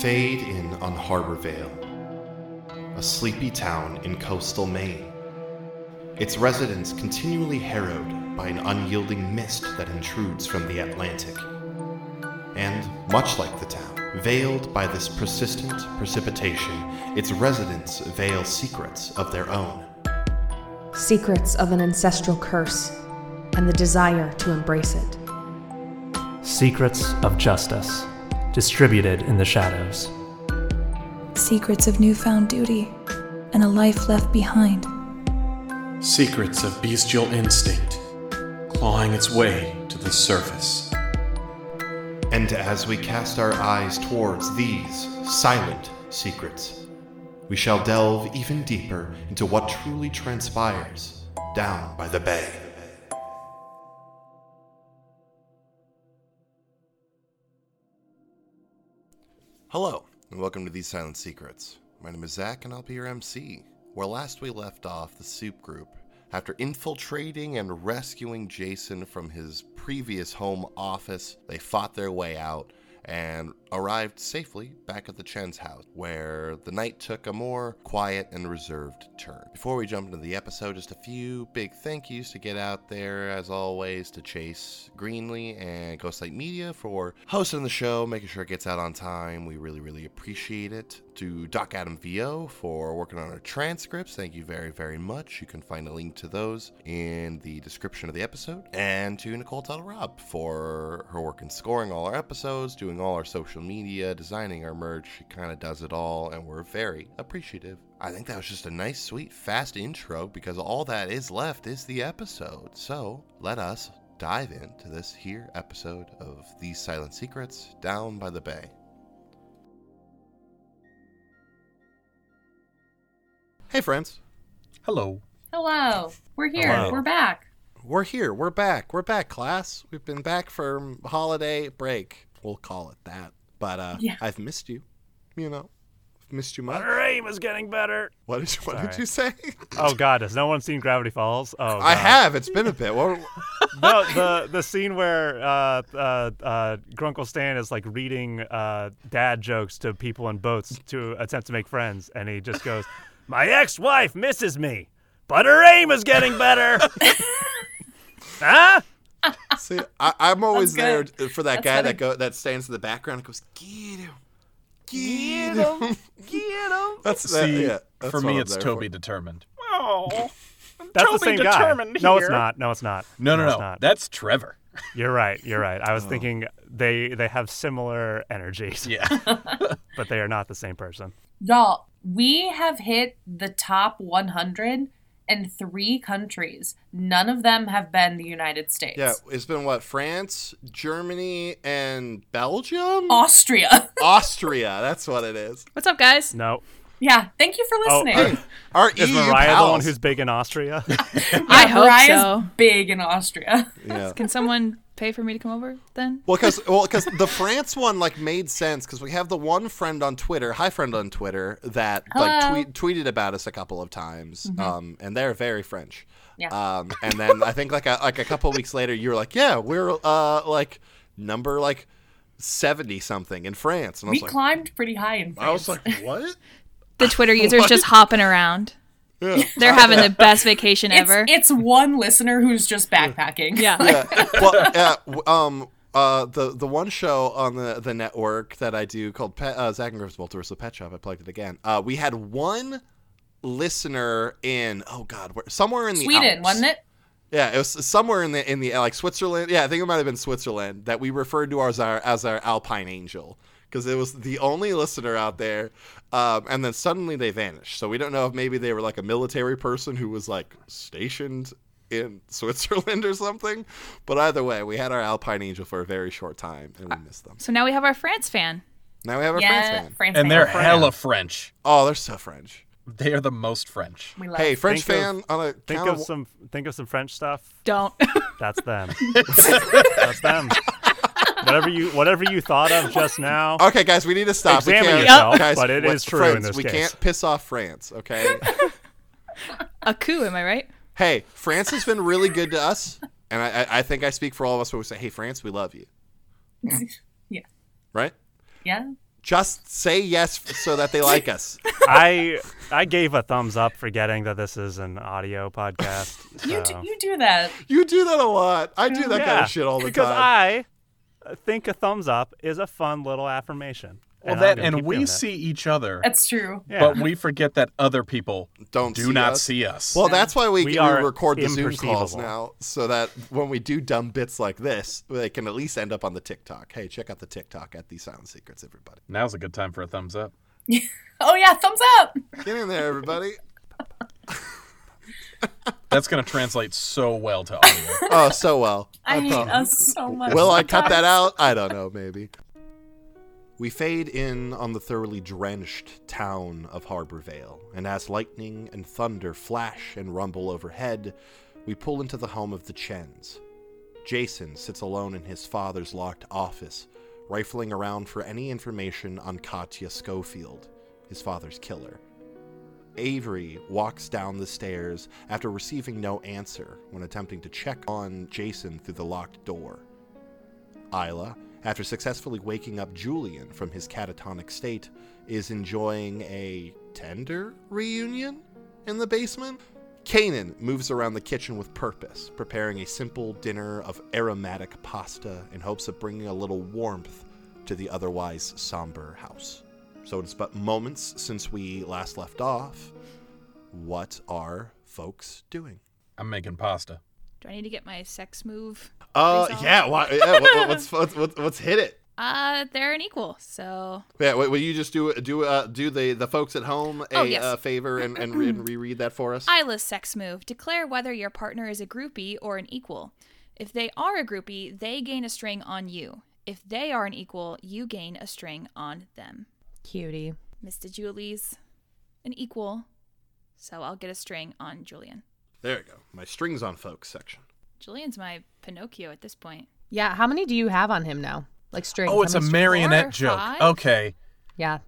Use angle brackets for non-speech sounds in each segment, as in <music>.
Fade in on Harbor Vale, a sleepy town in coastal Maine. Its residents continually harrowed by an unyielding mist that intrudes from the Atlantic. And, much like the town, veiled by this persistent precipitation, its residents veil secrets of their own. Secrets of an ancestral curse and the desire to embrace it. Secrets of Justice, distributed in the shadows. Secrets of newfound duty and a life left behind. Secrets of bestial instinct, clawing its way to the surface. And as we cast our eyes towards these silent secrets, we shall delve even deeper into what truly transpires down by the bay. Hello, and welcome to These Silent Secrets. My name is Zach, and I'll be your MC. Where last we left off, the Soup Group, after infiltrating and rescuing Jason from his previous home office, they fought their way out and arrived safely back at the Chen's house, where the night took a more quiet and reserved turn. Before we jump into the episode, just a few big thank yous to get out there, as always, to Chase Greenlee and Ghostlight Media for hosting the show, making sure it gets out on time. We really, really appreciate it. To Doc Adam VO for working on our transcripts. Thank you very, very much. You can find a link to those in the description of the episode. And to Nicole Tuttle-Robb for her work in scoring all our episodes, doing all our social media, designing our merch. She kind of does it all, and we're very appreciative. I think that was just a nice, sweet, fast intro because all that is left is the episode. So let us dive into this here episode of These Silent Secrets Down by the Bay. Hey, friends. Hello. Hello. We're here. Hello. We're back. We're here. We're back. We're back, class. We've been back for holiday break. We'll call it that. But uh, Yeah. I've missed you. You know, I've missed you much. Our aim is getting better. What did you, what did you say? Oh God, has no one seen Gravity Falls? Oh, I have. It's been a bit. What, <laughs> No, the the scene where uh, uh, uh, Grunkle Stan is like reading uh, dad jokes to people in boats to attempt to make friends, and he just goes, "My ex-wife misses me, but her aim is getting better." <laughs> huh? See, I, I'm always there for that That's guy funny. that go that stands in the background and goes, "Get him, get, him." Get him. <laughs> That's that, See, yeah. That's for me, it's Toby for. determined. Oh, <laughs> that's the same guy. determined No, it's not. No, it's not. No, no, it's no. not. That's Trevor. <laughs> You're right. You're right. Oh. I was oh. thinking they they have similar energies, Yeah. but they are not the same person. Y'all, we have hit the top 100 in three countries. None of them have been the United States. Yeah, it's been what France, Germany, and Belgium, Austria. <laughs> Austria. That's what it is. What's up, guys? No. yeah. Thank you for Oh, listening. <laughs> Our Is EU Mariah the one who's big in Austria? <laughs> I hope Mariah's so. big in Austria. Yeah. Can someone pay for me to come over then? Well, because <laughs> well, 'cause the France one like made sense because we have the one friend on Twitter, hi friend on Twitter, that like tweet, tweeted about us a couple of times, um, and they're very French. Yeah. Um, and then I think like a, like a couple of weeks later, you were like, yeah, we're uh like number like seventy something in France, and I We like, climbed pretty high in France. I was like, what? <laughs> The Twitter <laughs> users just hopping around. Yeah. <laughs> They're having the best vacation it's, ever. it's one listener who's just backpacking. yeah. <laughs> yeah. <laughs> Well, yeah. Um. Uh. The the one show on the the network that I do called Pet, uh, Zach and Griff's Multiversal Pet Shop. I plugged it again. Uh. We had one listener in oh god where somewhere in the Sweden, Alps. wasn't it? Yeah, it was somewhere in the in the like Switzerland. Yeah, I think it might have been Switzerland that we referred to as our as our Alpine Angel because it was the only listener out there. Um, and then suddenly they vanished. So we don't know if maybe they were like a military person who was like stationed in <laughs> Switzerland or something. But either way, we had our Alpine Angel for a very short time and we missed them. So now we have our France fan. Now we have our yeah, France fan. France and fan. they're hella French. Oh, they're so French. They are the most French. We love Hey, French Think fan of- on a think count of some think of some French stuff. Don't. That's them. <laughs> That's them. Whatever you whatever you thought of just now. Okay, guys, we need to stop. we can't, yourself, guys, but it what- is true in friends, this we case. can't piss off France, okay? <laughs> A coup, am I right? hey, France has been really good to us, and I, I, I think I speak for all of us when we say, "Hey, France, we love you." <laughs> Yeah. Right? Yeah. Just say yes so that they like us. <laughs> I I gave a thumbs up, forgetting that this is an audio podcast. You do, you do that. You do that a lot. I do that kind of shit all the because time. Because I think a thumbs up is a fun little affirmation. Well, I'm that and we doing that. see each other, That's true. Yeah. but we forget that other people <laughs> Don't do see not us. see us. Well, that's why we, We we record the Zoom calls now, so that when we do dumb bits like this, they can at least end up on the TikTok. Hey, check out the TikTok at These Silent Secrets, everybody. Now's a good time for a thumbs up. <laughs> Oh yeah, thumbs up. Get in there, everybody. <laughs> That's going to translate so well to audio. <laughs> oh, so well. I hate thought- us so much. Will I cut that out? I don't know, maybe. We fade in on the thoroughly drenched town of Harbor Vale, and as lightning and thunder flash and rumble overhead, we pull into the home of the Chens. Jason sits alone in his father's locked office, rifling around for any information on Katya Schofield, his father's killer. Avery walks down the stairs after receiving no answer when attempting to check on Jason through the locked door. Isla, after successfully waking up Julian from his catatonic state, is enjoying a tender reunion in the basement. Kanan moves around the kitchen with purpose, preparing a simple dinner of aromatic pasta in hopes of bringing a little warmth to the otherwise somber house. So it's but moments since we last left off. What are folks doing? I'm making pasta. Do I need to get my sex move? Uh, Resolve? yeah, why, yeah. What, what- what's, what's what's what's hit it? Uh, they're an equal, so Yeah, will will you just do do uh, do the the folks at home a Oh, yes. uh, favor and and, re- and <clears throat> reread that for us? Isla's sex move. Declare whether your partner is a groupie or an equal. If they are a groupie, they gain a string on you. If they are an equal, you gain a string on them. Cutie. Mr. Julie's an equal, so I'll get a string on Julian. There you go. My strings on folks section. Julian's my Pinocchio at this point. Yeah, how many do you have on him now? Like strings? Oh, it's a marionette Four joke. five? Okay. Yeah,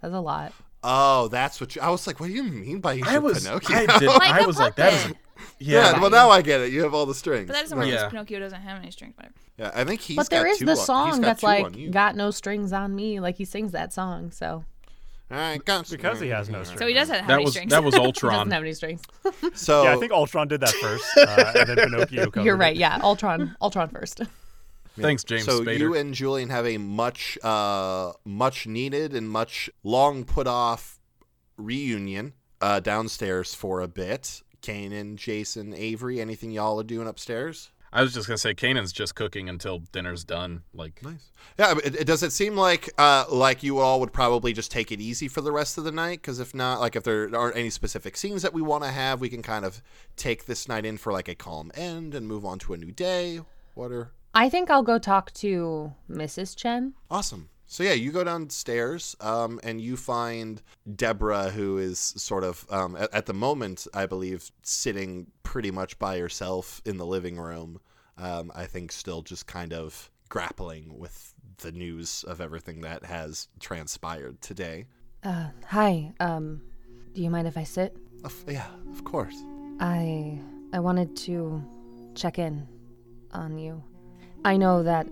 that's a lot. Oh, that's what you, I was like. What do you mean by he's I your was Pinocchio? <laughs> I did Like I a was like that is puppet. Yeah, yeah. well now I get it. You have all the strings. But that doesn't work because Yeah. Pinocchio doesn't have any strings. Whatever. yeah, I think he's. but there got is two the song got that's like "Got No Strings on Me," like he sings that song. So All right, got Because he has no strings. So he doesn't have that any was strings. that was <laughs> he doesn't have any strings. <laughs> So Yeah, I think Ultron did that first, uh, and then <laughs> Pinocchio covered You're it. right. Yeah, Ultron. Ultron first. Thanks, James so Spader. you and Julian have a much, uh, much needed and much long put off reunion uh, downstairs for a bit. Kanan, Jason, Avery, anything y'all are doing upstairs? I was just gonna say Kanan's just cooking until dinner's done. Like Nice. Yeah, it, it- does it seem like uh, like you all would probably just take it easy for the rest of the night? Because if not, like if there aren't any specific scenes that we want to have, we can kind of take this night in for like a calm end and move on to a new day. What are I think I'll go talk to Mrs. Chen. awesome? So yeah, you go downstairs um, and you find Deborah, who is sort of um, at, at the moment, I believe, sitting pretty much by herself in the living room. Um, I think still just kind of grappling with the news of everything that has transpired today. Uh, hi. Um, do you mind if I sit? Of, yeah, of course. I I wanted to check in on you. I know that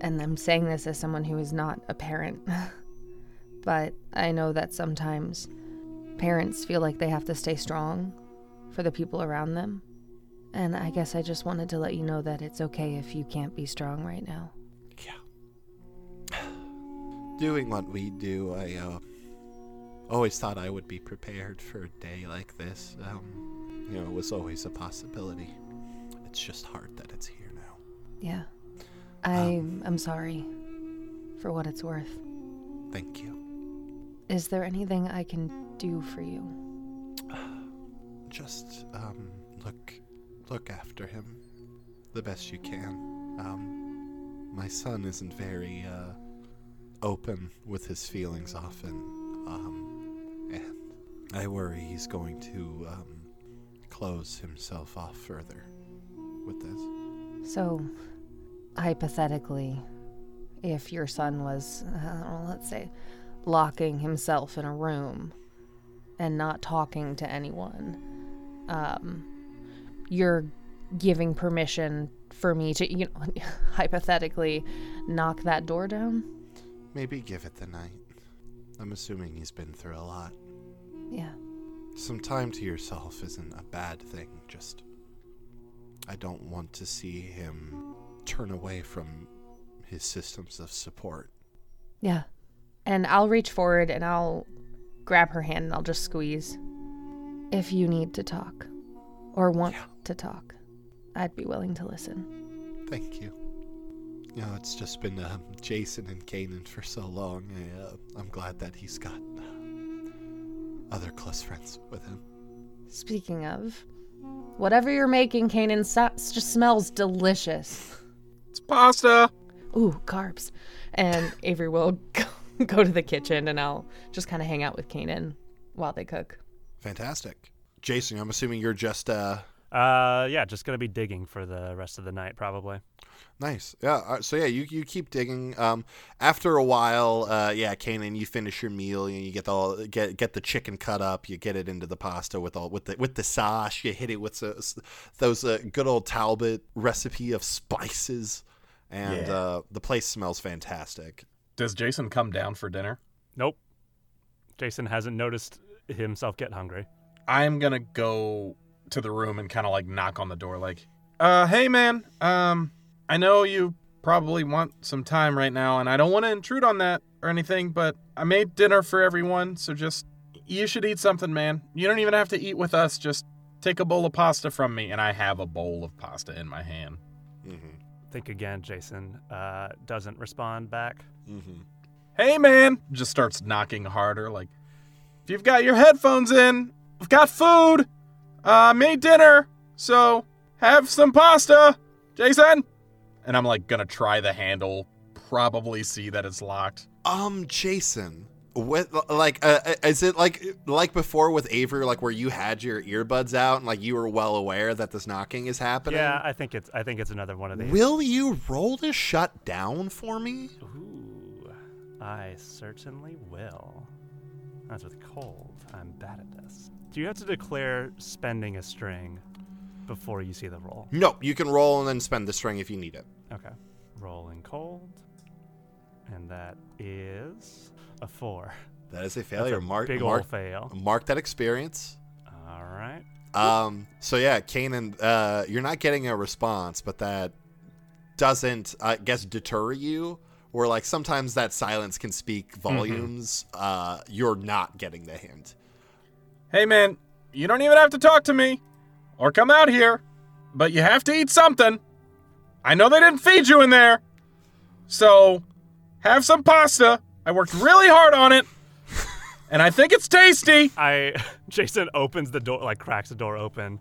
and I'm saying this as someone who is not a parent. <laughs> but I know that sometimes parents feel like they have to stay strong for the people around them. And I guess I just wanted to let you know that it's okay if you can't be strong right now. Yeah. <sighs> Doing what we do, I uh, always thought I would be prepared for a day like this. Um, you know, it was always a possibility. It's just hard that it's here now. Yeah. I am sorry for what it's worth. Thank you. Is there anything I can do for you? <sighs> Just um, look, look after him the best you can. Um, my son isn't very uh, open with his feelings often, um, and I worry he's going to um, close himself off further with this. So, hypothetically, if your son was, uh, let's say, locking himself in a room and not talking to anyone, um, you're giving permission for me to, you know, <laughs> hypothetically knock that door down? maybe give it the night. I'm assuming he's been through a lot. Yeah. Some time to yourself isn't a bad thing, just. I don't want to see him turn away from his systems of support. Yeah. And I'll reach forward and I'll grab her hand and I'll just squeeze. If you need to talk or want to talk, I'd be willing to listen. Thank you. You know, it's just been um, Jason and Kanan for so long. I, uh, I'm glad that he's got uh, other close friends with him. Speaking of, whatever you're making, Kanan, so- just smells delicious. It's pasta. Ooh, carbs. And Avery will go, <laughs> go to the kitchen and I'll just kind of hang out with Kanan while they cook. Fantastic. Jason, I'm assuming you're just uh Uh, yeah, just gonna be digging for the rest of the night, probably. nice. Yeah. Uh, so yeah, you you keep digging. Um, after a while, uh, yeah, Kanan, you finish your meal and you get the get get the chicken cut up. You get it into the pasta with all with the with the sauce. You hit it with so- s- those uh, good old Talbot recipe of spices, and Yeah. uh, the place smells fantastic. Does Jason come down for dinner? Nope. Jason hasn't noticed himself get hungry. I'm gonna go to the room and kind of like knock on the door, like, uh, hey man, um, I know you probably want some time right now, and I don't want to intrude on that or anything, but I made dinner for everyone, so just you should eat something, man. You don't even have to eat with us. Just take a bowl of pasta from me, and I have a bowl of pasta in my hand. Mm-hmm. Think again, Jason. Uh, doesn't respond back. Mm-hmm. Hey man, just starts knocking harder, like, if you've got your headphones in, I've got food. Uh, made dinner, so have some pasta, Jason. And I'm like gonna try the handle, probably see that it's locked. Um, Jason, like, uh, uh, is it like like before with Avery, like where you had your earbuds out and like you were well aware that this knocking is happening? Yeah, I think it's I think it's another one of these. Will you roll to shut down for me? Ooh, I certainly will. That's with cold, I'm bad at this. Do you have to declare spending a string before you see the roll? No, you can roll and then spend the string if you need it. Okay. Rolling cold. And that is a four. That is a That's failure. a mark, big mark, ol' fail. mark that experience. All right. Um, so yeah, Kanan, uh, you're not getting a response, but that doesn't, I guess, deter you. Or like sometimes that silence can speak volumes. Uh, you're not getting the hint. Hey man, you don't even have to talk to me or come out here, but you have to eat something. I know they didn't feed you in there. So, have some pasta. I worked really hard on it. And I think it's tasty. I <laughs> Jason opens the door, like cracks the door open, and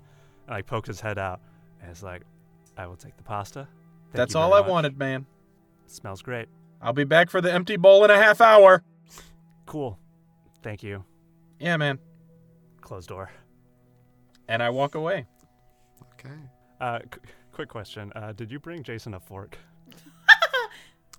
like pokes his head out, and is like, "I will take the pasta." Thank That's all very I much. wanted, man. smells great. I'll be back for the empty bowl in a half hour. Cool. Thank you. Yeah, man. Closed door. And I walk away. Okay. Uh, qu- quick question. Uh, did you bring Jason a fork?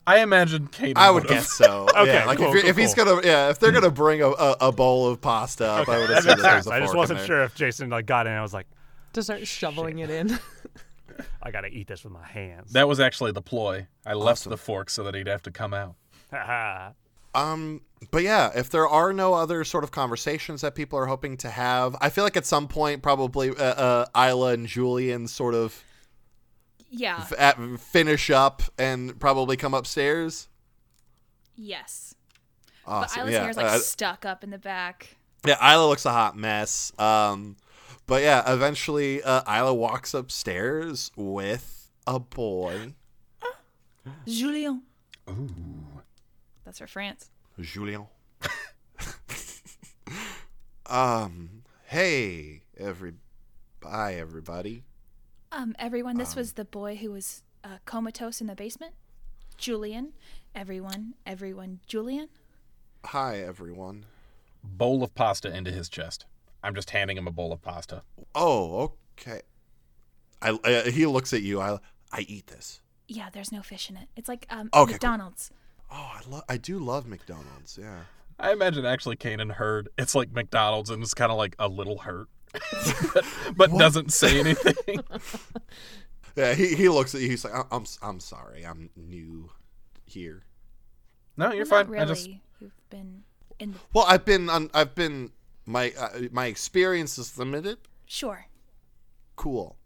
I imagine Kate. I would guess <laughs> so. Okay, yeah, like cool, if, you're, cool, he's gonna, yeah, if they're gonna bring a, a, a bowl of pasta up, I would That assume makes that there's sense. a I just wasn't there. sure if Jason like got in. I was like, To start shoveling it in. <laughs> I gotta eat this with my hands. That was actually the ploy. I left the fork so that he'd have to come out. <laughs> Um, but yeah, if there are no other sort of conversations that people are hoping to have, I feel like at some point probably uh, uh, Isla and Julian sort of Yeah. f- at, finish up and probably come upstairs. yes. Awesome. But Isla's yeah. hair's like uh, stuck up in the back. yeah, Isla looks a hot mess. Um, but yeah, eventually uh, Isla walks upstairs with a boy, <gasps> Julien. Oh. That's for France. Julien. <laughs> um, hey, every, bye, everybody. Um, everyone, this was the boy who was uh, comatose in the basement. Julian. Everyone, everyone, Julian. Hi, everyone. Bowl of pasta into his chest. I'm just handing him a bowl of pasta. Oh, okay. I, uh, he looks at you. I I eat this. Yeah, there's no fish in it. It's like um, Okay, cool. McDonald's. Oh, I love. I do love McDonald's. Yeah. I imagine actually Kanan heard it's like McDonald's and it's kind of like a little hurt, <laughs> but, but doesn't say anything. <laughs> Yeah. He, he looks at you. He's like, "I- I'm I'm sorry. I'm new here. No, you're Well, fine. Not I just You've been in. The... Well, I've been on. I've been my uh, my experience is limited. Sure. Cool.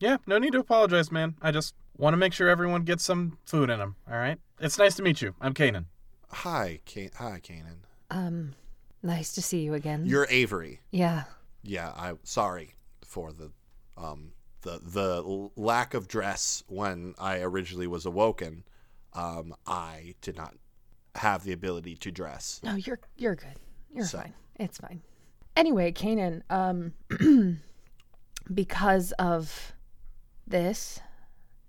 yeah, no need to apologize, man. I just want to make sure everyone gets some food in them. All right. It's nice to meet you. I'm Kanan. Hi, Can- hi, Kanan. Um, nice to see you again. You're Avery. yeah. Yeah, I sorry for the um the the lack of dress when I originally was awoken. Um, I did not have the ability to dress. No, you're you're good. You're So- fine. It's fine. Anyway, Kanan, um <clears throat> because of this,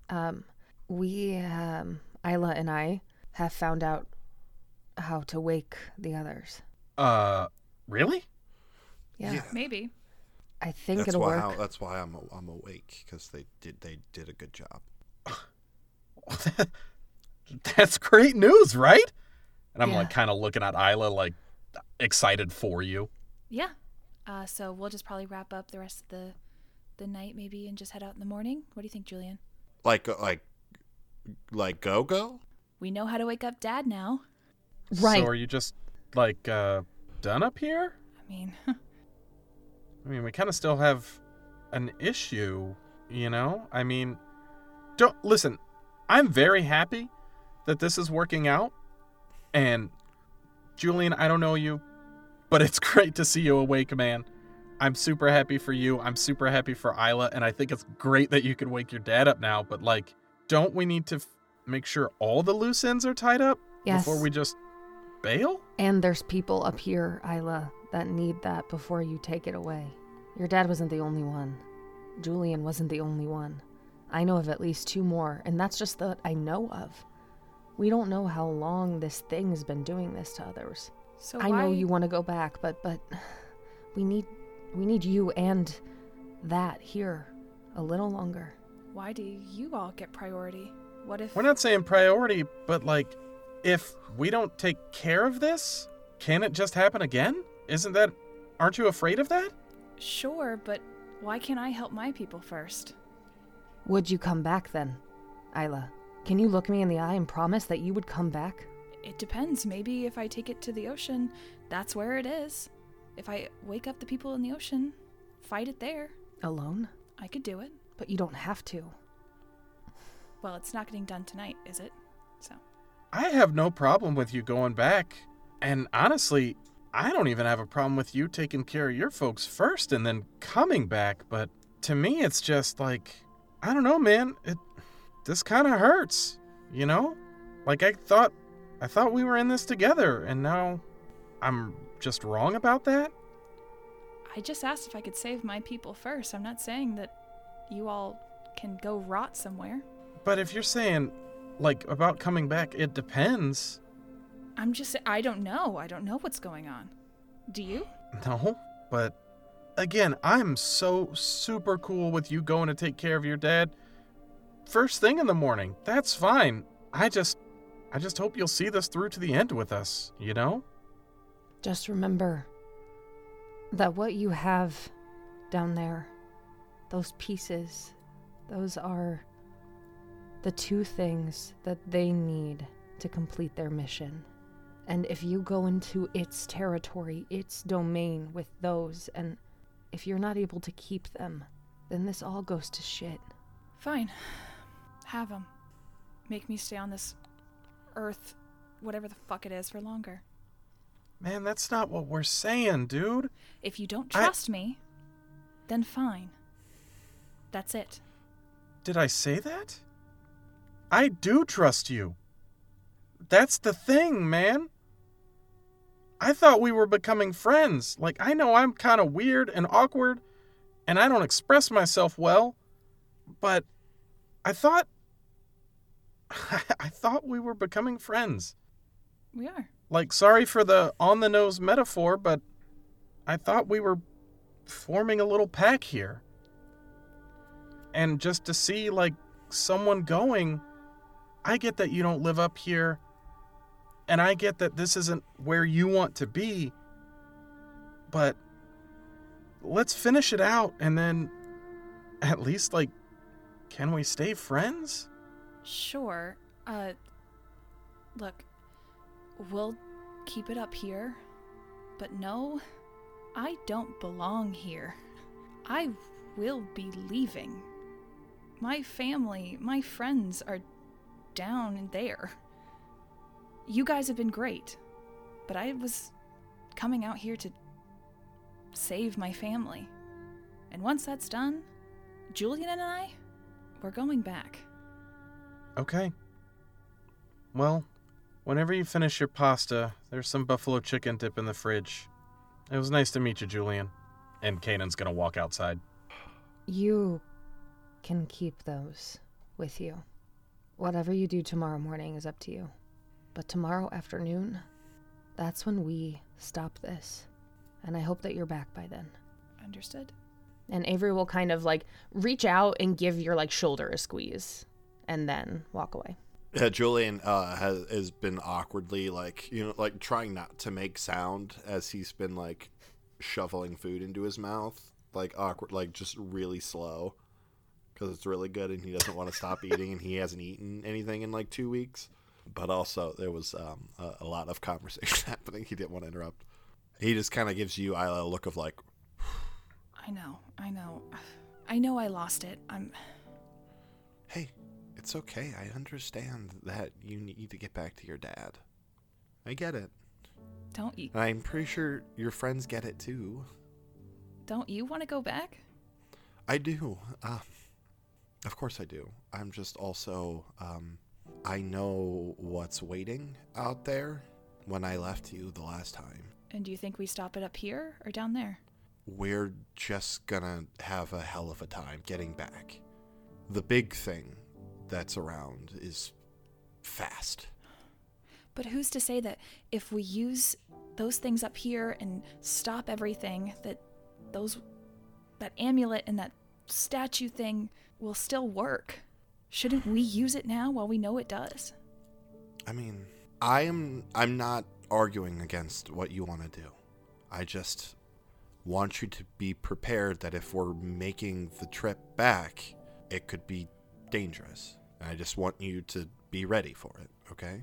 um we um Isla and I have found out how to wake the others. Uh, really? Yeah. Maybe. I think that's it'll why work. I, that's why I'm I'm awake because they did they did a good job. <laughs> That's great news, right? And I'm Yeah. like kind of looking at Isla, like excited for you. Yeah. Uh, so we'll just probably wrap up the rest of the the night maybe and just head out in the morning. What do you think, Julian? Like uh, like like go go. We know how to wake up Dad now. Right. So are you just like uh done up here? I mean, <laughs> I mean, we kind of still have an issue, you know? I mean, don't listen. I'm very happy that this is working out. And Julian, I don't know you, but it's <laughs> great to see you awake, man. I'm super happy for you. I'm super happy for Isla, and I think it's great that you can wake your dad up now, but like, don't we need to f- make sure all the loose ends are tied up Yes. before we just bail? And there's people up here, Isla, that need that before you take it away. Your dad wasn't the only one. Julian wasn't the only one. I know of at least two more, and that's just that I know of. We don't know how long this thing's been doing this to others. so I why, know you want to go back, but but we need we need you and that here a little longer. Why do you all get priority? What if We're not saying priority, but like, if we don't take care of this, can it just happen again? Isn't that. Aren't you afraid of that? Sure, but why can't I help my people first? Would you come back then, Isla? Can you look me in the eye and promise that you would come back? It depends. Maybe if I take it to the ocean, that's where it is. If I wake up the people in the ocean, fight it there, Alone? I could do it. But you don't have to. Well, it's not getting done tonight, is it? So, I have no problem with you going back. And honestly, I don't even have a problem with you taking care of your folks first and then coming back. But to me, it's just like, I don't know, man. It. This kind of hurts, you know? Like, I thought. I thought we were in this together, and now I'm just wrong about that? I just asked if I could save my people first. I'm not saying that you all can go rot somewhere. But if you're saying, like, about coming back, it depends. I'm just I don't know. I don't know what's going on. Do you? No, but again, I'm so super cool with you going to take care of your dad first thing in the morning. That's fine. I just I just hope you'll see this through to the end with us, you know? Just remember that what you have down there, those pieces, those are the two things that they need to complete their mission. And if you go into its territory, its domain with those, and if you're not able to keep them, then this all goes to shit. Fine. Have them. Make me stay on this earth, whatever the fuck it is, for longer. Man, that's not what we're saying, dude. If you don't I- trust me, then fine. That's it. Did I say that? I do trust you. That's the thing, man. I thought we were becoming friends. Like, I know I'm kind of weird and awkward, and I don't express myself well, but I thought. <laughs> I thought we were becoming friends. We are. Like, sorry for the on the nose metaphor, but I thought we were forming a little pack here. And just to see, like, someone going, I get that you don't live up here, and I get that this isn't where you want to be, but let's finish it out and then at least, like, can we stay friends? Sure. Uh, look, we'll keep it up here. But no, I don't belong here. I will be leaving. My family, my friends are down there. You guys have been great, but I was coming out here to save my family. And once that's done, Julian and I, we're going back. Okay. Well, whenever you finish your pasta, there's some buffalo chicken dip in the fridge. It was nice to meet you, Julian. And Kanan's gonna walk outside. You can keep those with you. Whatever you do tomorrow morning is up to you. But tomorrow afternoon, that's when we stop this. And I hope that you're back by then. Understood? And Avery will kind of like reach out and give your like shoulder a squeeze and then walk away. Yeah, Julian uh, has has been awkwardly like you know like trying not to make sound as he's been like shoveling food into his mouth, like awkward, like just really slow because it's really good and he doesn't want to stop eating and he hasn't eaten anything in like two weeks. But also there was um, a, a lot of conversation <laughs> happening. He didn't want to interrupt. He just kind of gives you Isla a look of like, I know, I know. I know I lost it. I'm. "Hey, it's okay. I understand that you need to get back to your dad. I get it. Don't you? I'm pretty sure your friends get it too. Don't you want to go back? I do. Uh, of course I do. I'm just also, um, I know what's waiting out there when I left you the last time. And do you think we stop it up here or down there? We're just gonna have a hell of a time getting back. The big thing that's around is fast. But who's to say that if we use those things up here and stop everything, that those that amulet and that statue thing will still work? Shouldn't we use it now while we know it does? I mean, I am I'm not arguing against what you want to do. I just want you to be prepared that if we're making the trip back, it could be dangerous. And I just want you to be ready for it, okay?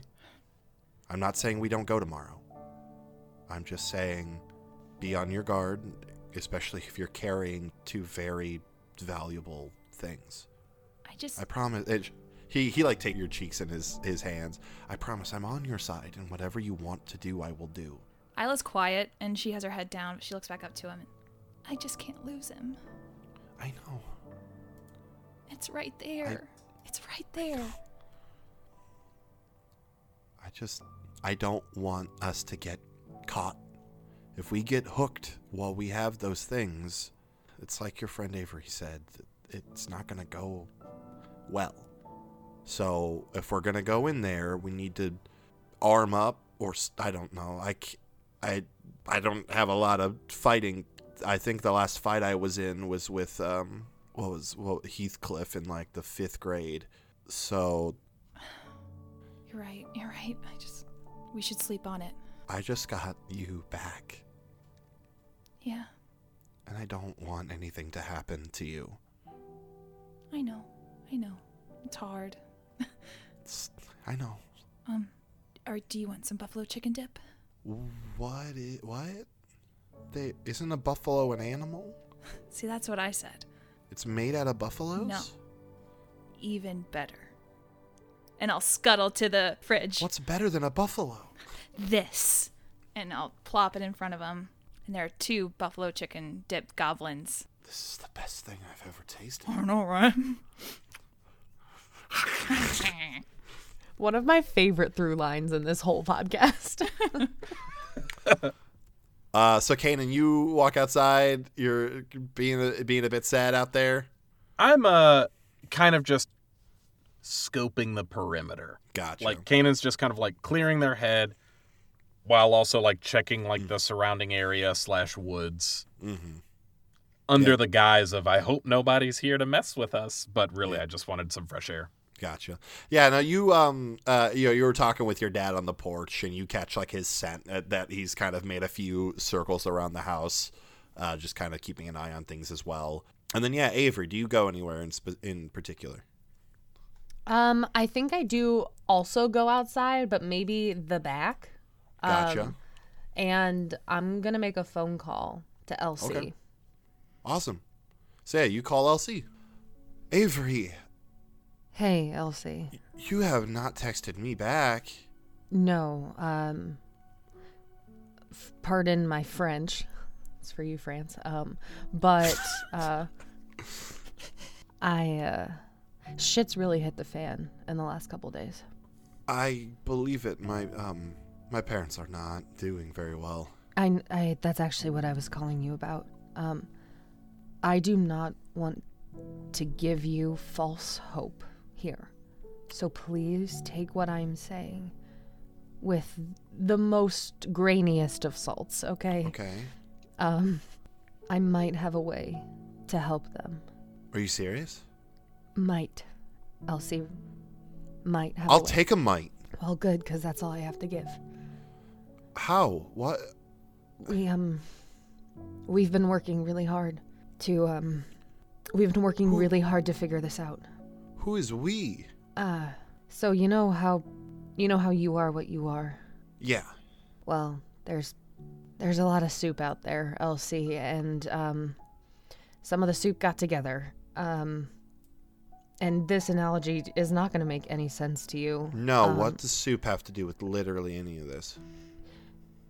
I'm not saying we don't go tomorrow. I'm just saying be on your guard, especially if you're carrying two very valuable things. I just I promise. It, he he like take your cheeks in his his hands. I promise I'm on your side, and whatever you want to do, I will do. Isla's quiet and she has her head down, but she looks back up to him. I just can't lose him. I know. It's right there. It's right there. I just I don't want us to get caught. If we get hooked while we have those things, it's like your friend Avery said. It's not gonna go well. So if we're gonna go in there, we need to arm up, or I don't know. I, I, I don't have a lot of fighting. I think the last fight I was in was with um what was well Heathcliff in like the fifth grade. So You're right. You're right. I just we should sleep on it. I just got you back, Yeah, and I don't want anything to happen to you. I know. I know. It's hard. It's, <laughs> I know. Um, or do you want some buffalo chicken dip? What? i what? They isn't a buffalo an animal? <laughs> See, that's what I said. It's made out of buffaloes. No. Even better. And I'll scuttle to the fridge. What's better than a buffalo? This. And I'll plop it in front of him. And there are two buffalo chicken dip goblins. This is the best thing I've ever tasted. I know, right? One of my favorite through lines in this whole podcast. <laughs> Uh, so Kanan, you walk outside. You're being a, being a bit sad out there. I'm uh kind of just scoping the perimeter. Gotcha. Like Kanan's just kind of like clearing their head while also like checking like the surrounding area slash woods mm-hmm. under Yeah. the guise of I hope nobody's here to mess with us, but really Yeah. I just wanted some fresh air. Gotcha. Yeah. No, you um uh you know you were talking with your dad on the porch, and you catch like his scent uh, that he's kind of made a few circles around the house, uh, just kind of keeping an eye on things as well. And then yeah, Avery, do you go anywhere in spe- in particular? um, I think I do also go outside, but maybe the back. Gotcha. Um, and I'm gonna make a phone call to Elsie. Okay. Awesome. So yeah, you call Elsie. Avery, Hey, Elsie. you have not texted me back. No, um, f- pardon my French. It's for you, France. Um, but <laughs> uh, I uh, shit's really hit the fan in the last couple days. I believe it. My um my parents are not doing very well. I, I that's actually what I was calling you about. Um, I do not want to give you false hope here. So please take what I'm saying with the most grainiest of salts, okay? Okay. Um, I might have a way to help them. Are you serious? Might. Elsie might have I'll way. take a mite. Well, good, because that's all I have to give. How? What? We, um, we've been working really hard to, um, we've been working really hard to figure this out. Who is we? Uh, so you know how, you know how you are what you are. Yeah. Well, there's, there's a lot of soup out there, Elsie, and, um, some of the soup got together. Um, and this analogy is not going to make any sense to you. No, Um, what does soup have to do with literally any of this?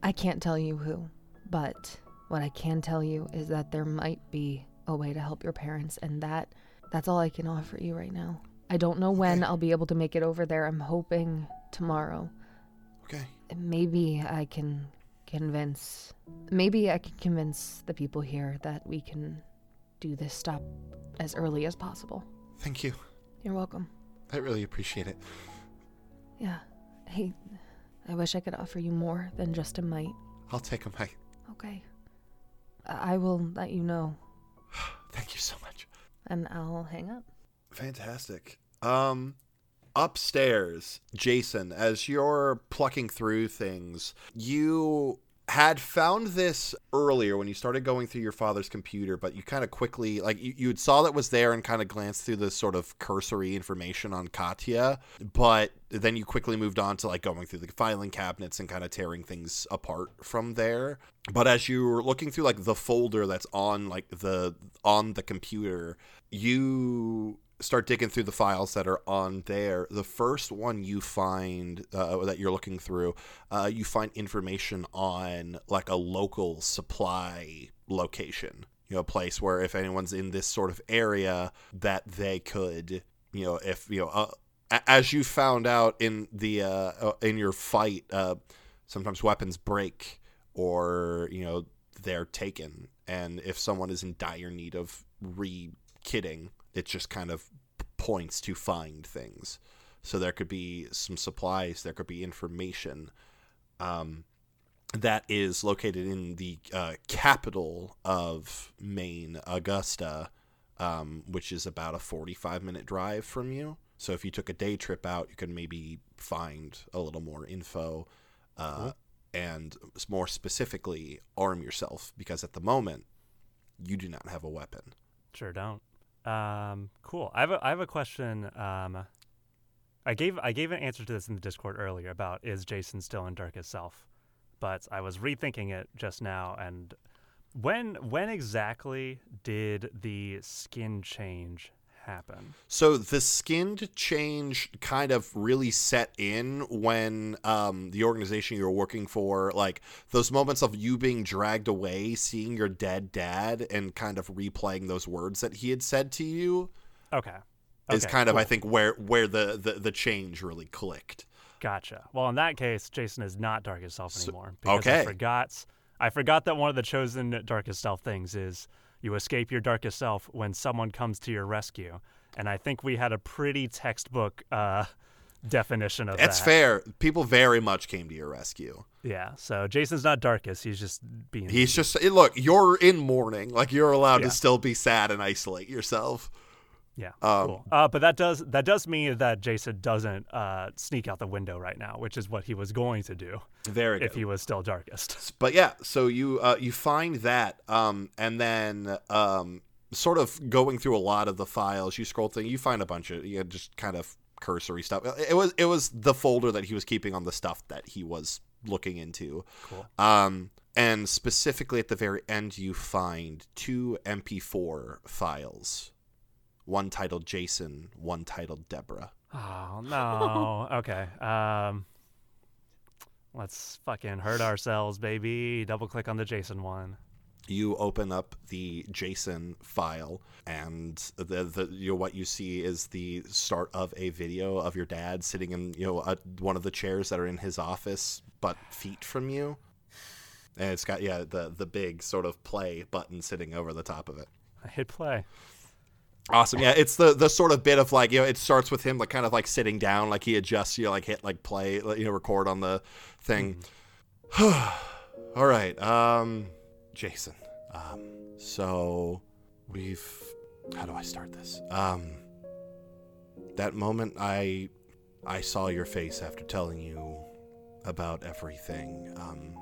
I can't tell you who, but what I can tell you is that there might be a way to help your parents, and that that's all I can offer you right now. I don't know when Okay. I'll be able to make it over there. I'm hoping tomorrow. Okay. Maybe I can convince maybe I can convince the people here that we can do this stop as early as possible. Thank you. You're welcome. I really appreciate it. Yeah. Hey, I wish I could offer you more than just a mite. I'll take a mite. Okay. I I will let you know, and I'll hang up. Fantastic. Um upstairs, Jason, as you're plucking through things, you had found this earlier when you started going through your father's computer, but you kind of quickly like you, you saw that was there and kind of glanced through the sort of cursory information on Katya, but then you quickly moved on to like going through the filing cabinets and kind of tearing things apart from there. But as you were looking through like the folder that's on like the on the computer, you start digging through the files that are on there. The first one you find uh, that you're looking through, uh, you find information on like a local supply location. You know, a place where if anyone's in this sort of area, that they could, you know, if you know, uh, as you found out in the uh, uh, in your fight, uh, sometimes weapons break or you know they're taken, and if someone is in dire need of re-kitting, it just kind of points to find things. So there could be some supplies, there could be information um, that is located in the uh, capital of Maine, Augusta, um, which is about a 45 minute drive from you. So if you took a day trip out, you could maybe find a little more info uh, and more specifically arm yourself because at the moment you do not have a weapon. Sure don't. Um, cool. I have a I have a question. Um, I gave I gave an answer to this in the Discord earlier about is Jason still in Darkest Self, but I was rethinking it just now. And when when exactly did the skin change happen? So the skinned change kind of really set in when um, the organization you were working for, like those moments of you being dragged away, seeing your dead dad, and kind of replaying those words that he had said to you, Okay. is Okay, kind of I think where where the, the the change really clicked. Gotcha. Well, in that case, Jason is not Darkest Self So- anymore. because okay. I forgot. I forgot that one of the chosen Darkest Self things is you escape your Darkest Self when someone comes to your rescue, and I think we had a pretty textbook uh, <laughs> definition of It's that. That's fair. People very much came to your rescue. Yeah. So Jason's not Darkest. He's just being. He's just look. You're in mourning. Like you're allowed Yeah. to still be sad and isolate yourself. Yeah. Um, cool. Uh, but that does that does mean that Jason doesn't uh, sneak out the window right now, which is what he was going to do Very good. if he was still Darkest. but yeah so you uh, you find that um, and then um, sort of going through a lot of the files you scroll through you find a bunch of you know, just kind of cursory stuff it was it was the folder that he was keeping on the stuff that he was looking into. Cool. Um, and specifically at the very end, you find two MP4 files, one titled Jason, one titled Deborah. Oh no. <laughs> okay. Um let's fucking hurt ourselves, baby. Double click on the Jason one. You open up the Jason file, and the the you know, what you see is the start of a video of your dad sitting in you know a, one of the chairs that are in his office, but feet from you. And it's got yeah the the big sort of play button sitting over the top of it. I hit play. Awesome. Yeah, it's the the sort of bit of like you know it starts with him like kind of like sitting down, like he adjusts, you know, like hit like play, you know, record on the thing. <sighs> All right, um, Jason. Um, so we've how do I start this? Um, that moment I I saw your face after telling you about everything. Um,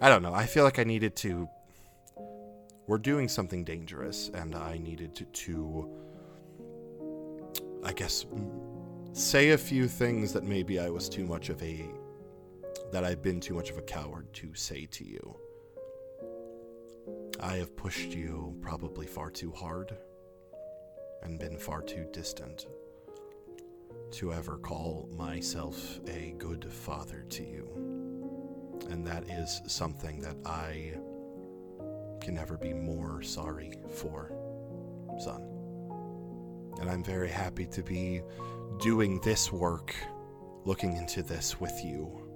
I don't know. I feel like I needed to we're doing something dangerous, and I needed to, to I guess, say a few things that maybe I was too much of a, that I've been too much of a coward to say to you. I have pushed you probably far too hard and been far too distant to ever call myself a good father to you. And that is something that I can never be more sorry for, son. And I'm very happy to be doing this work, looking into this with you.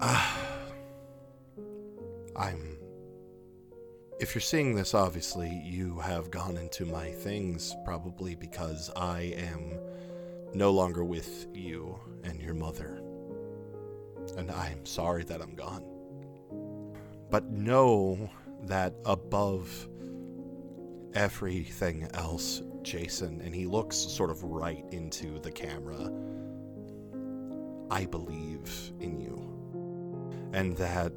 Ah. I'm. If you're seeing this, obviously, you have gone into my things probably because I am no longer with you and your mother. And I'm sorry that I'm gone. But know that above everything else, Jason, and he looks sort of right into the camera, I believe in you. And that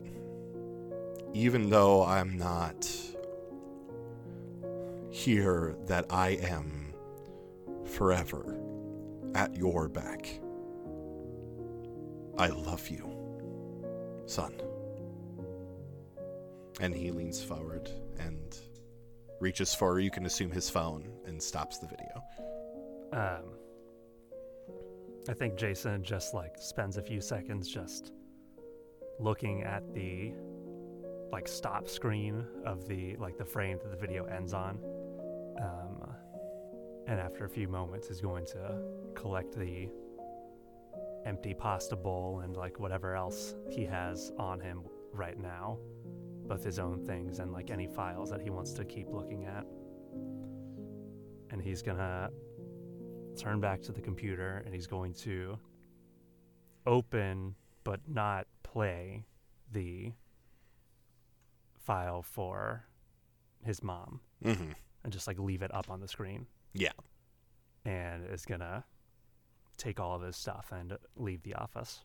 even though I'm not here, that I am forever at your back. I love you, son. And he leans forward and reaches for, you can assume, his phone and stops the video. Um I think Jason just like spends a few seconds just looking at the like stop screen of the like the frame that the video ends on. Um, and after a few moments is going to collect the empty pasta bowl and like whatever else he has on him right now, both his own things and like any files that he wants to keep looking at. And he's gonna turn back to the computer and he's going to open but not play the file for his mom Mm-hmm. and just like leave it up on the screen Yeah. and is gonna take all of his stuff and leave the office.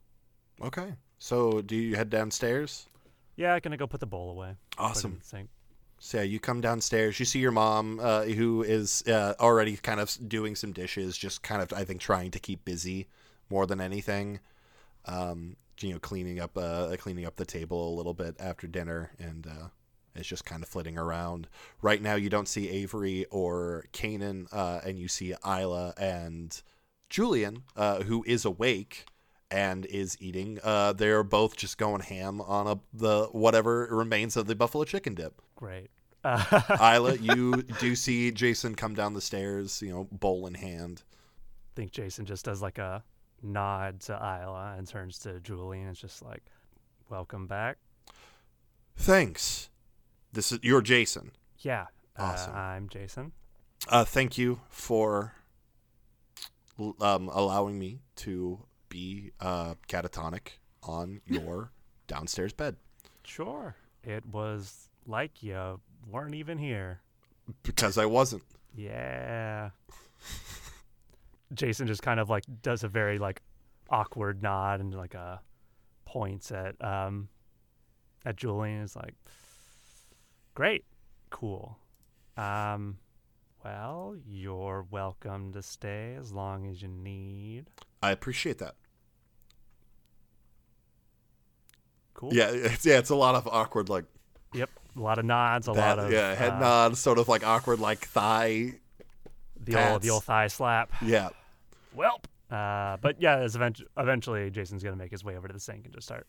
Okay. So do you head downstairs? Yeah, I'm gonna go put the bowl away. Put it in Awesome. sink. So yeah, you come downstairs. You see your mom, uh, who is uh, already kind of doing some dishes, just kind of I think trying to keep busy more than anything. Um, you know, cleaning up uh, cleaning up the table a little bit after dinner, and uh, is just kind of flitting around. Right now, you don't see Avery or Kanan, uh, and you see Isla and Julian, uh, who is awake and is eating. Uh, they're both just going ham on a the whatever remains of the buffalo chicken dip. Great. <laughs> Isla, you do see Jason come down the stairs, you know, bowl in hand. I think Jason just does like a nod to Isla and turns to Julie and is just like, "Welcome back." Thanks. This is you're Jason. Yeah, Awesome. Uh, I'm Jason. Uh, thank you for um, allowing me to be uh, catatonic on <laughs> your downstairs bed Sure. It was like you weren't even here. because I wasn't. Yeah. <laughs> Jason just kind of like does a very like awkward nod and like a points at um at Julian is like great cool um well you're welcome to stay as long as you need I appreciate that. Cool. Yeah, it's, yeah, it's a lot of awkward like Yep. A lot of nods. A that. lot of yeah, head uh, nods, sort of like awkward like thigh. The old the old thigh slap. Yeah, Welp. Uh, but yeah, as event- eventually Jason's gonna make his way over to the sink and just start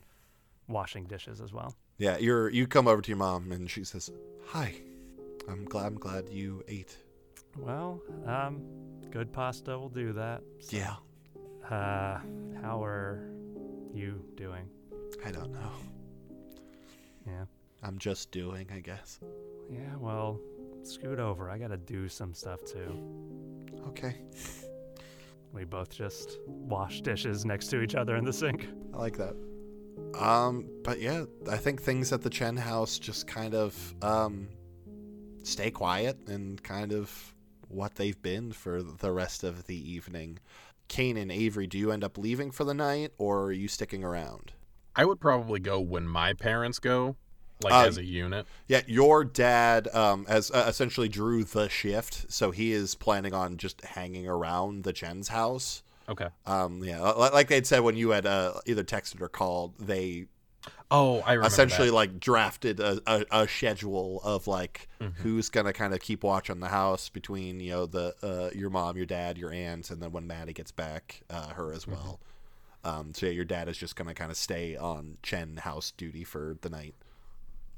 washing dishes as well. yeah. You're you come over to your mom and she says, "Hi, I'm glad I'm glad you ate." Well, um, good pasta will do that. Yeah, Uh, how are you doing? I don't know. Yeah. I'm just doing, I guess. Yeah. Well, scoot over. I gotta do some stuff too. Okay, We both just wash dishes next to each other in the sink. I like that. Um, but yeah, I think things at the Chen house just kind of um stay quiet and kind of what they've been for the rest of the evening. Kane and Avery, do you end up leaving for the night or are you sticking around? I would probably go when my parents go, like Uh, as a unit. Yeah, your dad um, has uh, essentially drew the shift, so he is planning on just hanging around the Chen's house. Okay. Um, yeah, like they'd said when you had uh, either texted or called, they Oh, I remember essentially that. like drafted a, a, a schedule of like Mm-hmm. who's gonna kind of keep watch on the house between you know the uh, your mom, your dad, your aunt, and then when Maddie gets back, uh, her as well. Mm-hmm. Um, so yeah, your dad is just gonna kind of stay on Chen house duty for the night.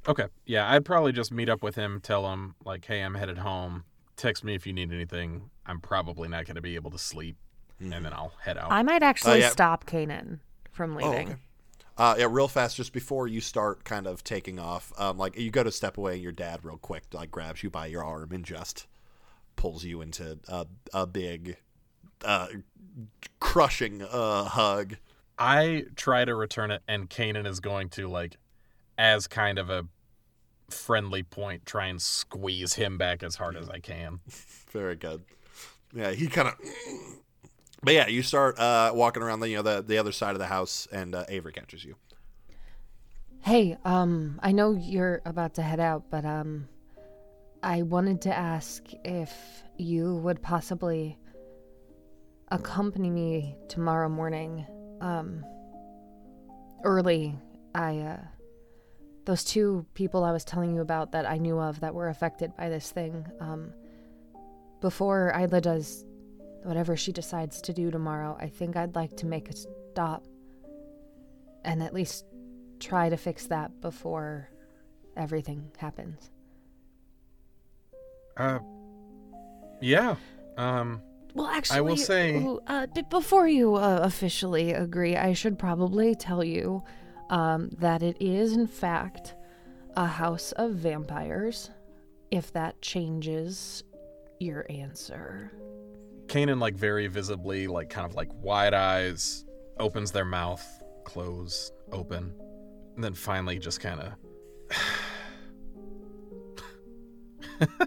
Okay. Yeah, I'd probably just meet up with him, tell him like, "Hey, I'm headed home. Text me if you need anything. I'm probably not going to be able to sleep." And then I'll head out. I might actually yeah. stop Kanan from Oh, leaving. okay. Uh, yeah, real fast, just before you start kind of taking off, um, like you go to step away, and your dad, real quick, like grabs you by your arm and just pulls you into a, a big, uh, crushing uh, hug. I try to return it, and Kanan is going to like, as kind of a friendly point, try and squeeze him back as hard as I can. <laughs> Very good. Yeah, he kind of. But yeah, you start uh, walking around the you know the, the other side of the house, and uh, Avery catches you. Hey, um, I know you're about to head out, but um, I wanted to ask if you would possibly accompany me tomorrow morning, um, early. I, uh, those two people I was telling you about that I knew of that were affected by this thing, um, before Isla does whatever she decides to do tomorrow, I think I'd like to make a stop and at least try to fix that before everything happens. Uh, yeah. Um, Well, actually, will say- uh, before you uh, officially agree, I should probably tell you um, that it is, in fact, a house of vampires. If that changes your answer. Kanan like very visibly, like kind of like wide eyes, opens their mouth, close, open, and then finally just kind of. <laughs>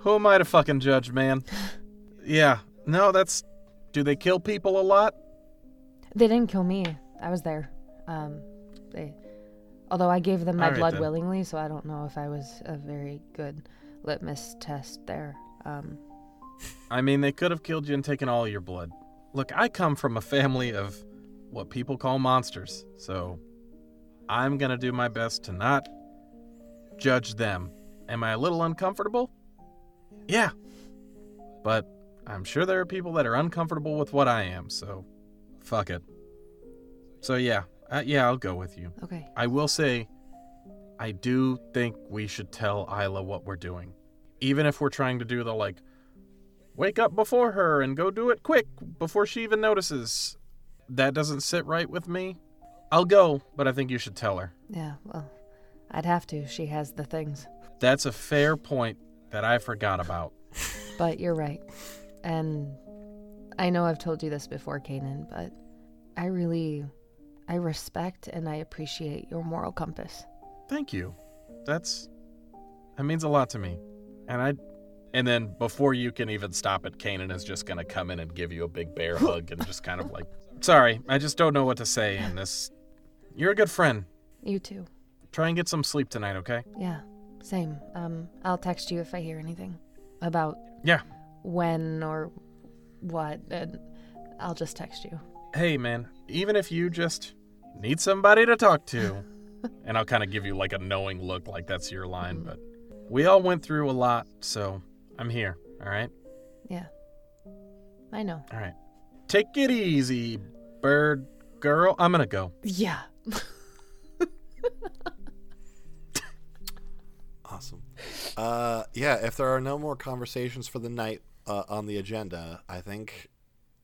Who am I to fucking judge, man? <laughs> Yeah, no, that's. Do they kill people a lot? They didn't kill me. I was there. Um, they, although I gave them my right, blood then. willingly, so I don't know if I was a very good litmus test there. Um, I mean, they could have killed you and taken all your blood. Look, I come from a family of what people call monsters, so I'm gonna do my best to not judge them. Am I a little uncomfortable? Yeah. But I'm sure there are people that are uncomfortable with what I am, so fuck it. So yeah, uh, yeah, I'll go with you. okay. I will say, I do think we should tell Isla what we're doing. Even if we're trying to do the like, wake up before her and go do it quick before she even notices. That doesn't sit right with me. I'll go, but I think you should tell her. Yeah, well, I'd have to. She has the things. That's a fair point that I forgot about. But you're right. And I know I've told you this before, Kanan, but I really I respect and I appreciate your moral compass. Thank you. That's that means a lot to me. And I and then before you can even stop it, Kanan is just gonna come in and give you a big bear <laughs> hug and just kind of like sorry, I just don't know what to say in this you're a good friend. You too. Try and get some sleep tonight, okay? Yeah. Same. Um I'll text you if I hear anything about Yeah. When or what and I'll just text you. Hey man, even if you just need somebody to talk to. <laughs> and I'll kind of give you like a knowing look, like that's your line. But we all went through a lot, so I'm here. All right. Yeah. I know. All right. Take it easy, bird girl. I'm gonna go. Yeah. <laughs> Awesome. Uh, yeah, if there are no more conversations for the night uh, on the agenda, I think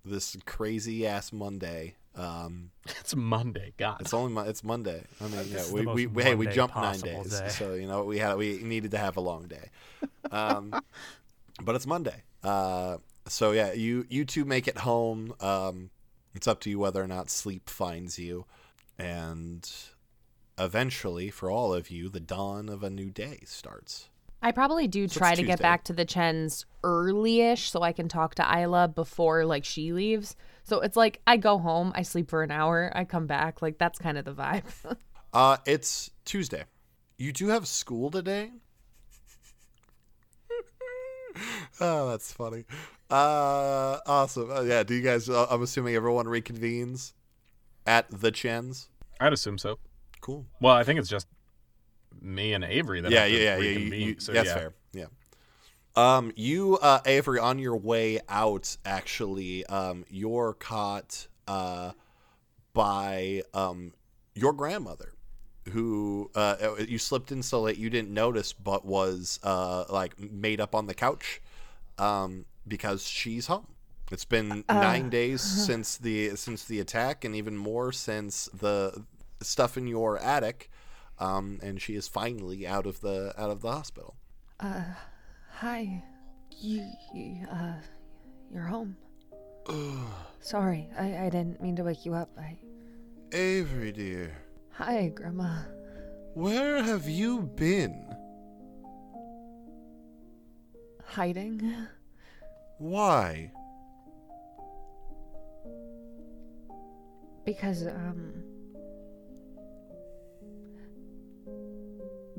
this crazy ass Monday. Um, It's Monday. God. it's only it's Monday. I mean, yeah, we, we, we hey we jumped nine days, day. so you know we had we needed to have a long day. <laughs> Um, but it's Monday. Uh, so yeah, you you two make it home. Um, it's up to you whether or not sleep finds you, and eventually, for all of you, the dawn of a new day starts. I probably do So try it's to get back to the Chens early-ish so I can talk to Isla before like she leaves. So it's like I go home, I sleep for an hour, I come back. Like that's kind of the vibe. <laughs> Uh, it's Tuesday. You do have school today. <laughs> oh, that's funny. Uh, awesome. Uh, yeah. Do you guys? Uh, I'm assuming everyone reconvenes at the Chens. I'd assume so. Cool. Well, I think it's just me and Avery that yeah, have to yeah, yeah, yeah. You, you, so that's yeah. fair. Yeah. Um, you, uh, Avery, on your way out, actually, um, you're caught, uh, by, um, your grandmother, who, uh, you slipped in so late you didn't notice, but was, uh, like made up on the couch, um, because she's home. It's been nine days <laughs> since the since the attack, and even more since the stuff in your attic um, and she is finally out of the out of the hospital. Uh, hi. You, you uh you're home. <sighs> Sorry, I, I didn't mean to wake you up. I Avery, dear, Hi, Grandma. where have you been? Hiding? Why? Because um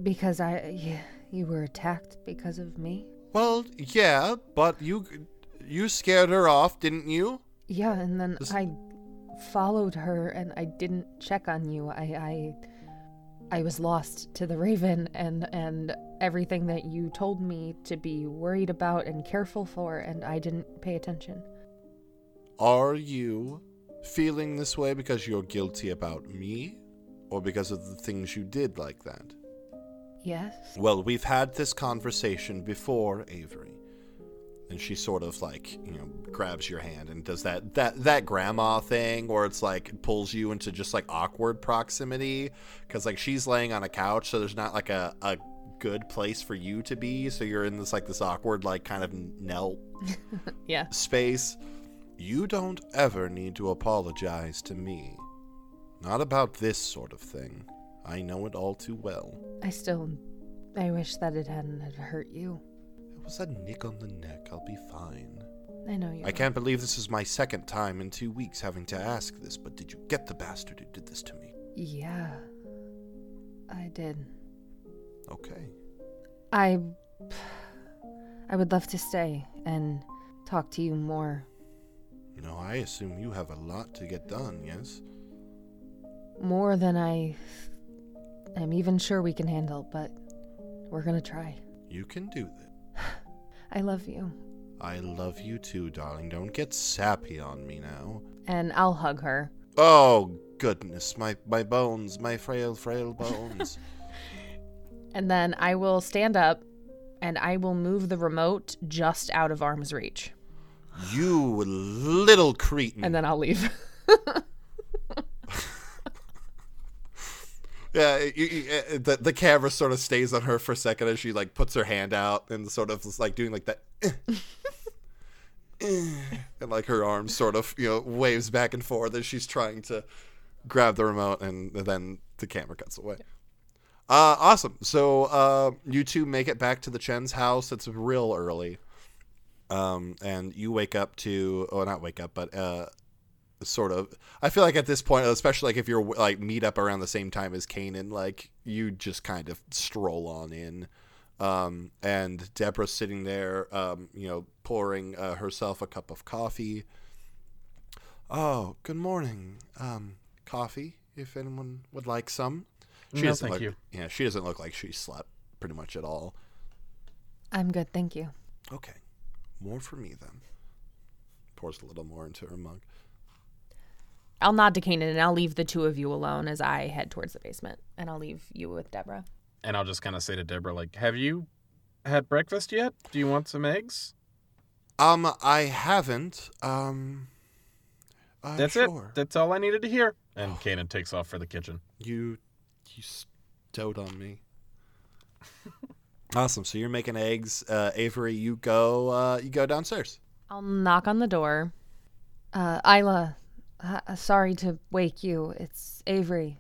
because I you, you were attacked because of me? Well, yeah, but you you scared her off, didn't you? Yeah, and then This- I followed her and I didn't check on you. I I I was lost to the Raven and and everything that you told me to be worried about and careful for and I didn't pay attention. Are you feeling this way because you're guilty about me, or because of the things you did like that? Yes. Well, we've had this conversation before, Avery. And she sort of like, you know, grabs your hand and does that that that grandma thing where it's like pulls you into just like awkward proximity cuz like she's laying on a couch so there's not like a a good place for you to be so you're in this like this awkward like kind of knelt <laughs> Yeah. space. You don't ever need to apologize to me. Not about this sort of thing. I know it all too well. I still I wish that it hadn't had hurt you. It was a nick on the neck. I'll be fine. I know you. I can't believe this is my second time in two weeks having to ask this, but did you get the bastard who did this to me? Yeah. I did. Okay. I I would love to stay and talk to you more. No, I assume you have a lot to get done, yes? More than I am even sure we can handle, but we're to try. You can do this. <sighs> I love you. I love you too, darling. Don't get sappy on me now. And I'll hug her. Oh, goodness. My, my bones, my frail, frail <laughs> bones. And then I will stand up and I will move the remote just out of arm's reach. you little cretin. And then I'll leave. <laughs> Yeah, you, you, the the camera sort of stays on her for a second as she like puts her hand out and sort of is, like doing like that, and like her arm sort of you know waves back and forth as she's trying to grab the remote, and then the camera cuts away. Uh, awesome. So uh, you two make it back to the Chen's house. It's real early, um, and you wake up to oh not wake up, but uh, sort of i feel like at this point especially like if you're like meet up around the same time as kanan like you just kind of stroll on in um and deborah's sitting there um you know pouring uh, herself a cup of coffee oh good morning um coffee if anyone would like some. No, doesn't thank look, you. Yeah, she doesn't look like she slept pretty much at all. I'm good, thank you. Okay, more for me then. Pours a little more into her mug. I'll nod to Kanan and I'll leave the two of you alone as I head towards the basement. And I'll leave you with Deborah. And I'll just kind of say to Deborah, like, have you had breakfast yet? Do you want some eggs? Um, I haven't. Um, uh, That's sure. it. That's all I needed to hear. And Kanan takes off for the kitchen. You, you stowed on me. <laughs> awesome. So you're making eggs, uh, Avery. You go. Uh, you go downstairs. I'll knock on the door. Uh, Isla, uh, sorry to wake you. It's Avery.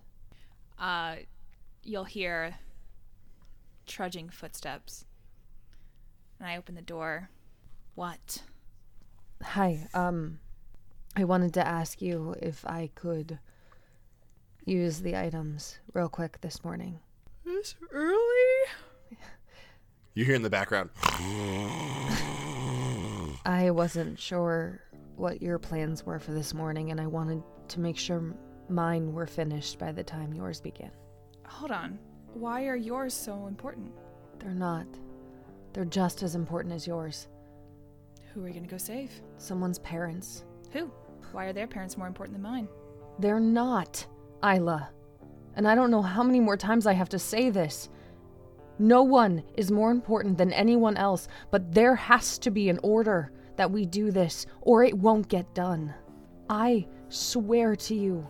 Uh, you'll hear trudging footsteps. And I open the door. What? Hi. Um, I wanted to ask you if I could use the items real quick this morning. This early? You hear in the background. <laughs> I wasn't sure what your plans were for this morning, and I wanted to make sure mine were finished by the time yours began. Hold on. Why are yours so important? They're not. They're just as important as yours. Who are you gonna go save? Someone's parents. Who? Why are their parents more important than mine? They're not, Isla. And I don't know how many more times I have to say this. No one is more important than anyone else, but there has to be an order that we do this, or it won't get done. I swear to you,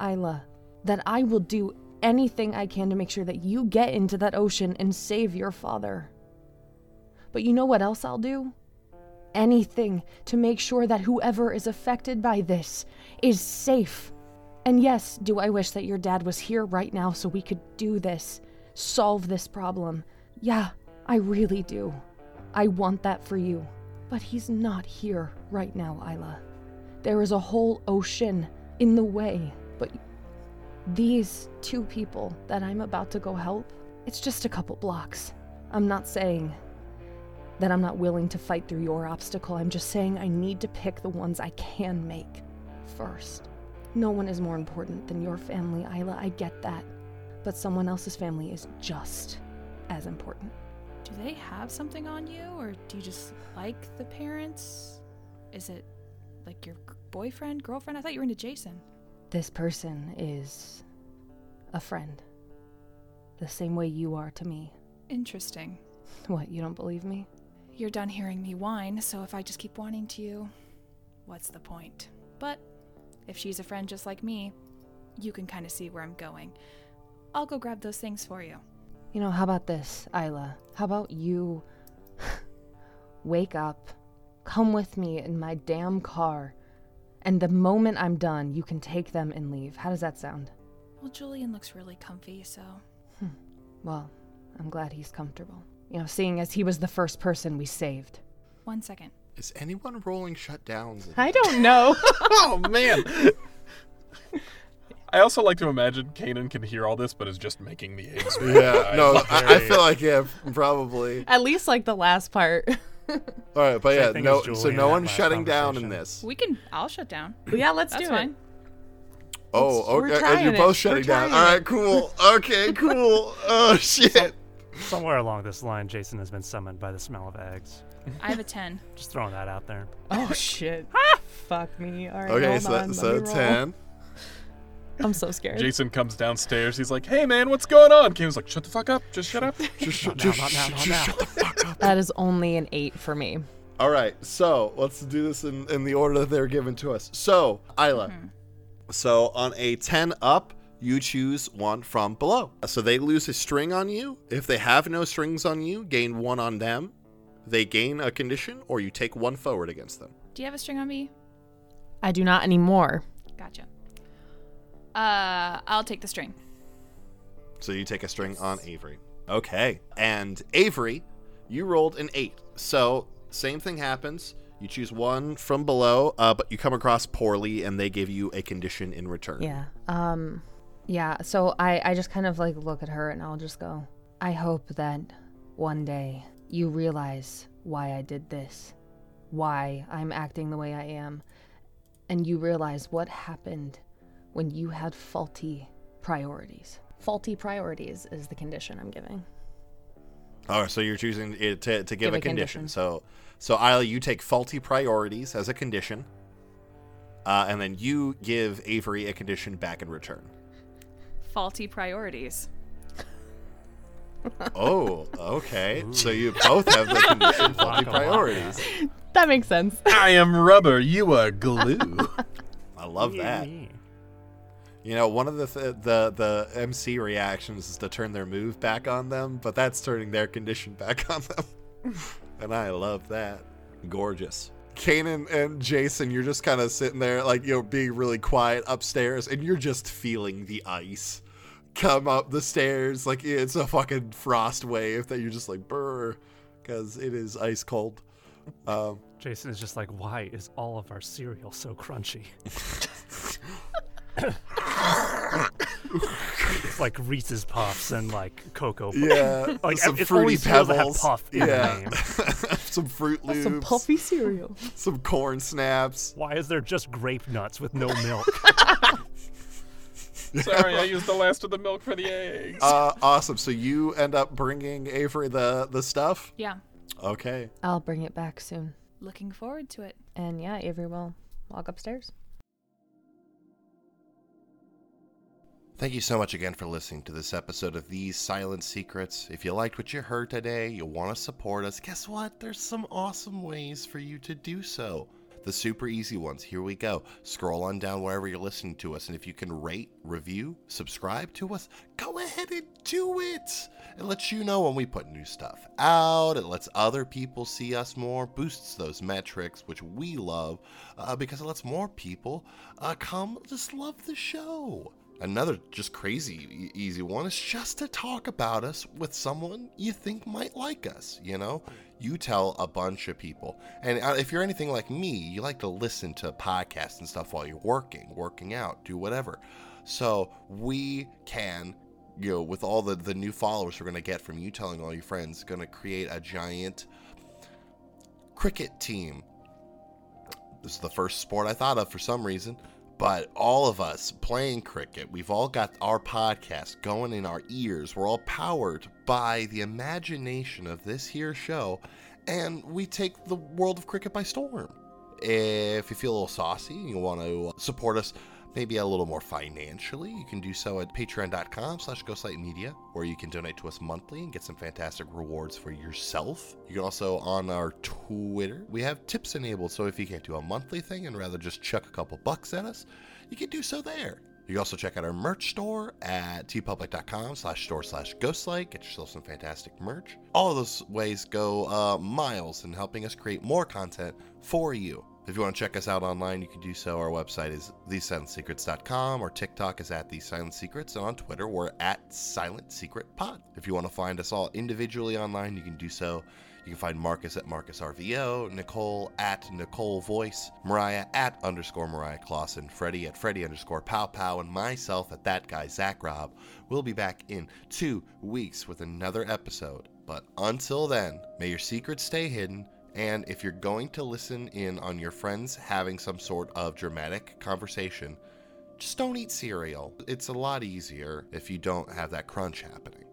Isla, that I will do anything I can to make sure that you get into that ocean and save your father. But you know what else I'll do? Anything to make sure that whoever is affected by this is safe. And yes, do I wish that your dad was here right now so we could do this, solve this problem? Yeah, I really do. I want that for you. But he's not here right now, Isla. There is a whole ocean in the way, but these two people that I'm about to go help, it's just a couple blocks. I'm not saying that I'm not willing to fight through your obstacle. I'm just saying I need to pick the ones I can make first. No one is more important than your family, Isla. I get that. But someone else's family is just as important. Do they have something on you, or do you just like the parents? Is it like your boyfriend, girlfriend? I thought you were into Jason. This person is a friend. The same way you are to me. Interesting. What, you don't believe me? You're done hearing me whine, so if I just keep whining to you, what's the point? But if she's a friend just like me, you can kind of see where I'm going. I'll go grab those things for you. You know, how about this, Isla? How about you <laughs> wake up, come with me in my damn car, and the moment I'm done, you can take them and leave. How does that sound? Well, Julian looks really comfy, so. Hmm. Well, I'm glad he's comfortable. You know, seeing as he was the first person we saved. One second. Is anyone rolling shutdowns? I don't know. <laughs> oh man. <laughs> I also like to imagine Kanan can hear all this, but is just making the eggs. <laughs> Yeah, no, I, I feel like yeah, probably. At least like the last part. <laughs> All right, but yeah, no. So no one's shutting down in this. We can. I'll shut down. yeah, let's That's do fine. it. Oh, We're okay. trying And you're both We're shutting down. trying All it. right, cool. Okay, <laughs> cool. Oh shit. Somewhere along this line, Jason has been summoned by the smell of eggs. I have a 10. Just throwing that out there. Oh shit. Ah, Fuck me. All right. Okay, hold so on, so me roll. ten. I'm so scared. Jason comes downstairs. He's like, "Hey man, what's going on?" Kanan's like, "Shut the fuck up. Just shut up." <laughs> Just, Not now, just, not now, not now. shut the fuck up. That is only an eight for me. All right, so let's do this in, in the order that they're given to us. So, Isla. Mm-hmm. So, on a 10 up, you choose one from below. So, they lose a string on you. If they have no strings on you, gain one on them. They gain a condition, or you take one forward against them. Do you have a string on me? I do not anymore. Gotcha. Uh, I'll take the string. So, you take a string on Avery. Okay. And Avery, you rolled an 8. So, same thing happens. You choose one from below, uh, but you come across poorly, and they give you a condition in return. Yeah. Um yeah, so I I just kind of like look at her and I'll just go, I hope that one day you realize why I did this. Why I'm acting the way I am. And you realize what happened when you had faulty priorities. Faulty priorities is the condition I'm giving. All right, so you're choosing it to, to give, Give a, a condition. condition. So, so Isla, you take faulty priorities as a condition, uh, and then you give Avery a condition back in return. Faulty priorities. <laughs> Oh, okay. so you both have the condition <laughs> faulty Waka waka. priorities. That makes sense. I am rubber, you are glue. I love that. You know, one of the th- the the MC reactions is to turn their move back on them, but that's turning their condition <laughs> back on them, and I love that. Gorgeous. Kanan and Jason, you're just kind of sitting there, like you know, being really quiet upstairs, and you're just feeling the ice come up the stairs, like it's a fucking frost wave that you're just like brr, because it is ice cold. Um, Jason is just like, why is all of our cereal so crunchy? <laughs> <laughs> it's <laughs> like Reese's Puffs and like Cocoa Puffs. yeah, <laughs> Like, some it's fruity only cereals have pebbles. puff in the name. <laughs> some Froot Loops. Some puffy cereal. some corn snaps. Why is there just grape nuts with no milk? Sorry, I used the last of the milk for the eggs. Uh, awesome. So you end up bringing Avery the the stuff. Yeah. Okay. I'll bring it back soon. Looking forward to it. And yeah, Avery will walk upstairs. Thank you so much again for listening to this episode of These Silent Secrets. If you liked what you heard today, you want to support us, guess what? There's some awesome ways for you to do so. The super easy ones. Here we go. Scroll on down wherever you're listening to us, and if you can rate, review, subscribe to us, go ahead and do it. It lets you know when we put new stuff out. It lets other people see us more, boosts those metrics, which we love, uh, because it lets more people uh, come just love the show. Another just crazy easy one is just to talk about us with someone you think might like us, you know? You tell a bunch of people. And uh, if you're anything like me, you like to listen to podcasts and stuff while you're working, working out, do whatever. So we can, you know, with all the, the new followers we're going to get from you telling all your friends, going to create a giant cricket team. This is the first sport I thought of for some reason. But all of us playing cricket, we've all got our podcast going in our ears. We're all powered by the imagination of this here show, and we take the world of cricket by storm. If you feel a little saucy and you want to support us maybe a little more financially, you can do so at patreon.com slash ghostlightmedia, or you can donate to us monthly and get some fantastic rewards for yourself. You can also, on our Twitter, we have tips enabled, so if you can't do a monthly thing and rather just chuck a couple bucks at us, you can do so there. You can also check out our merch store at teepublic.com slash store slash ghostlight. Get yourself some fantastic merch. All of those ways go uh, miles in helping us create more content for you. If you want to check us out online, you can do so. Our website is thesilentsecrets.com. Our TikTok is at The Silent Secrets. And on Twitter, we're at Silent Secret. If you want to find us all individually online, you can do so. You can find Marcus at Marcus RVO, Nicole at Nicole Voice, Mariah at underscore Mariah Clawson, Freddie at Freddie underscore Pow Pow, and myself at that guy Zack Robb. We'll be back in two weeks with another episode. But until then, may your secrets stay hidden. And if you're going to listen in on your friends having some sort of dramatic conversation, just don't eat cereal. It's a lot easier if you don't have that crunch happening.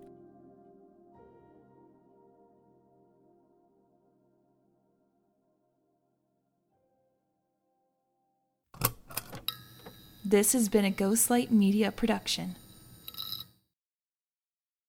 This has been a Ghostlight Media production.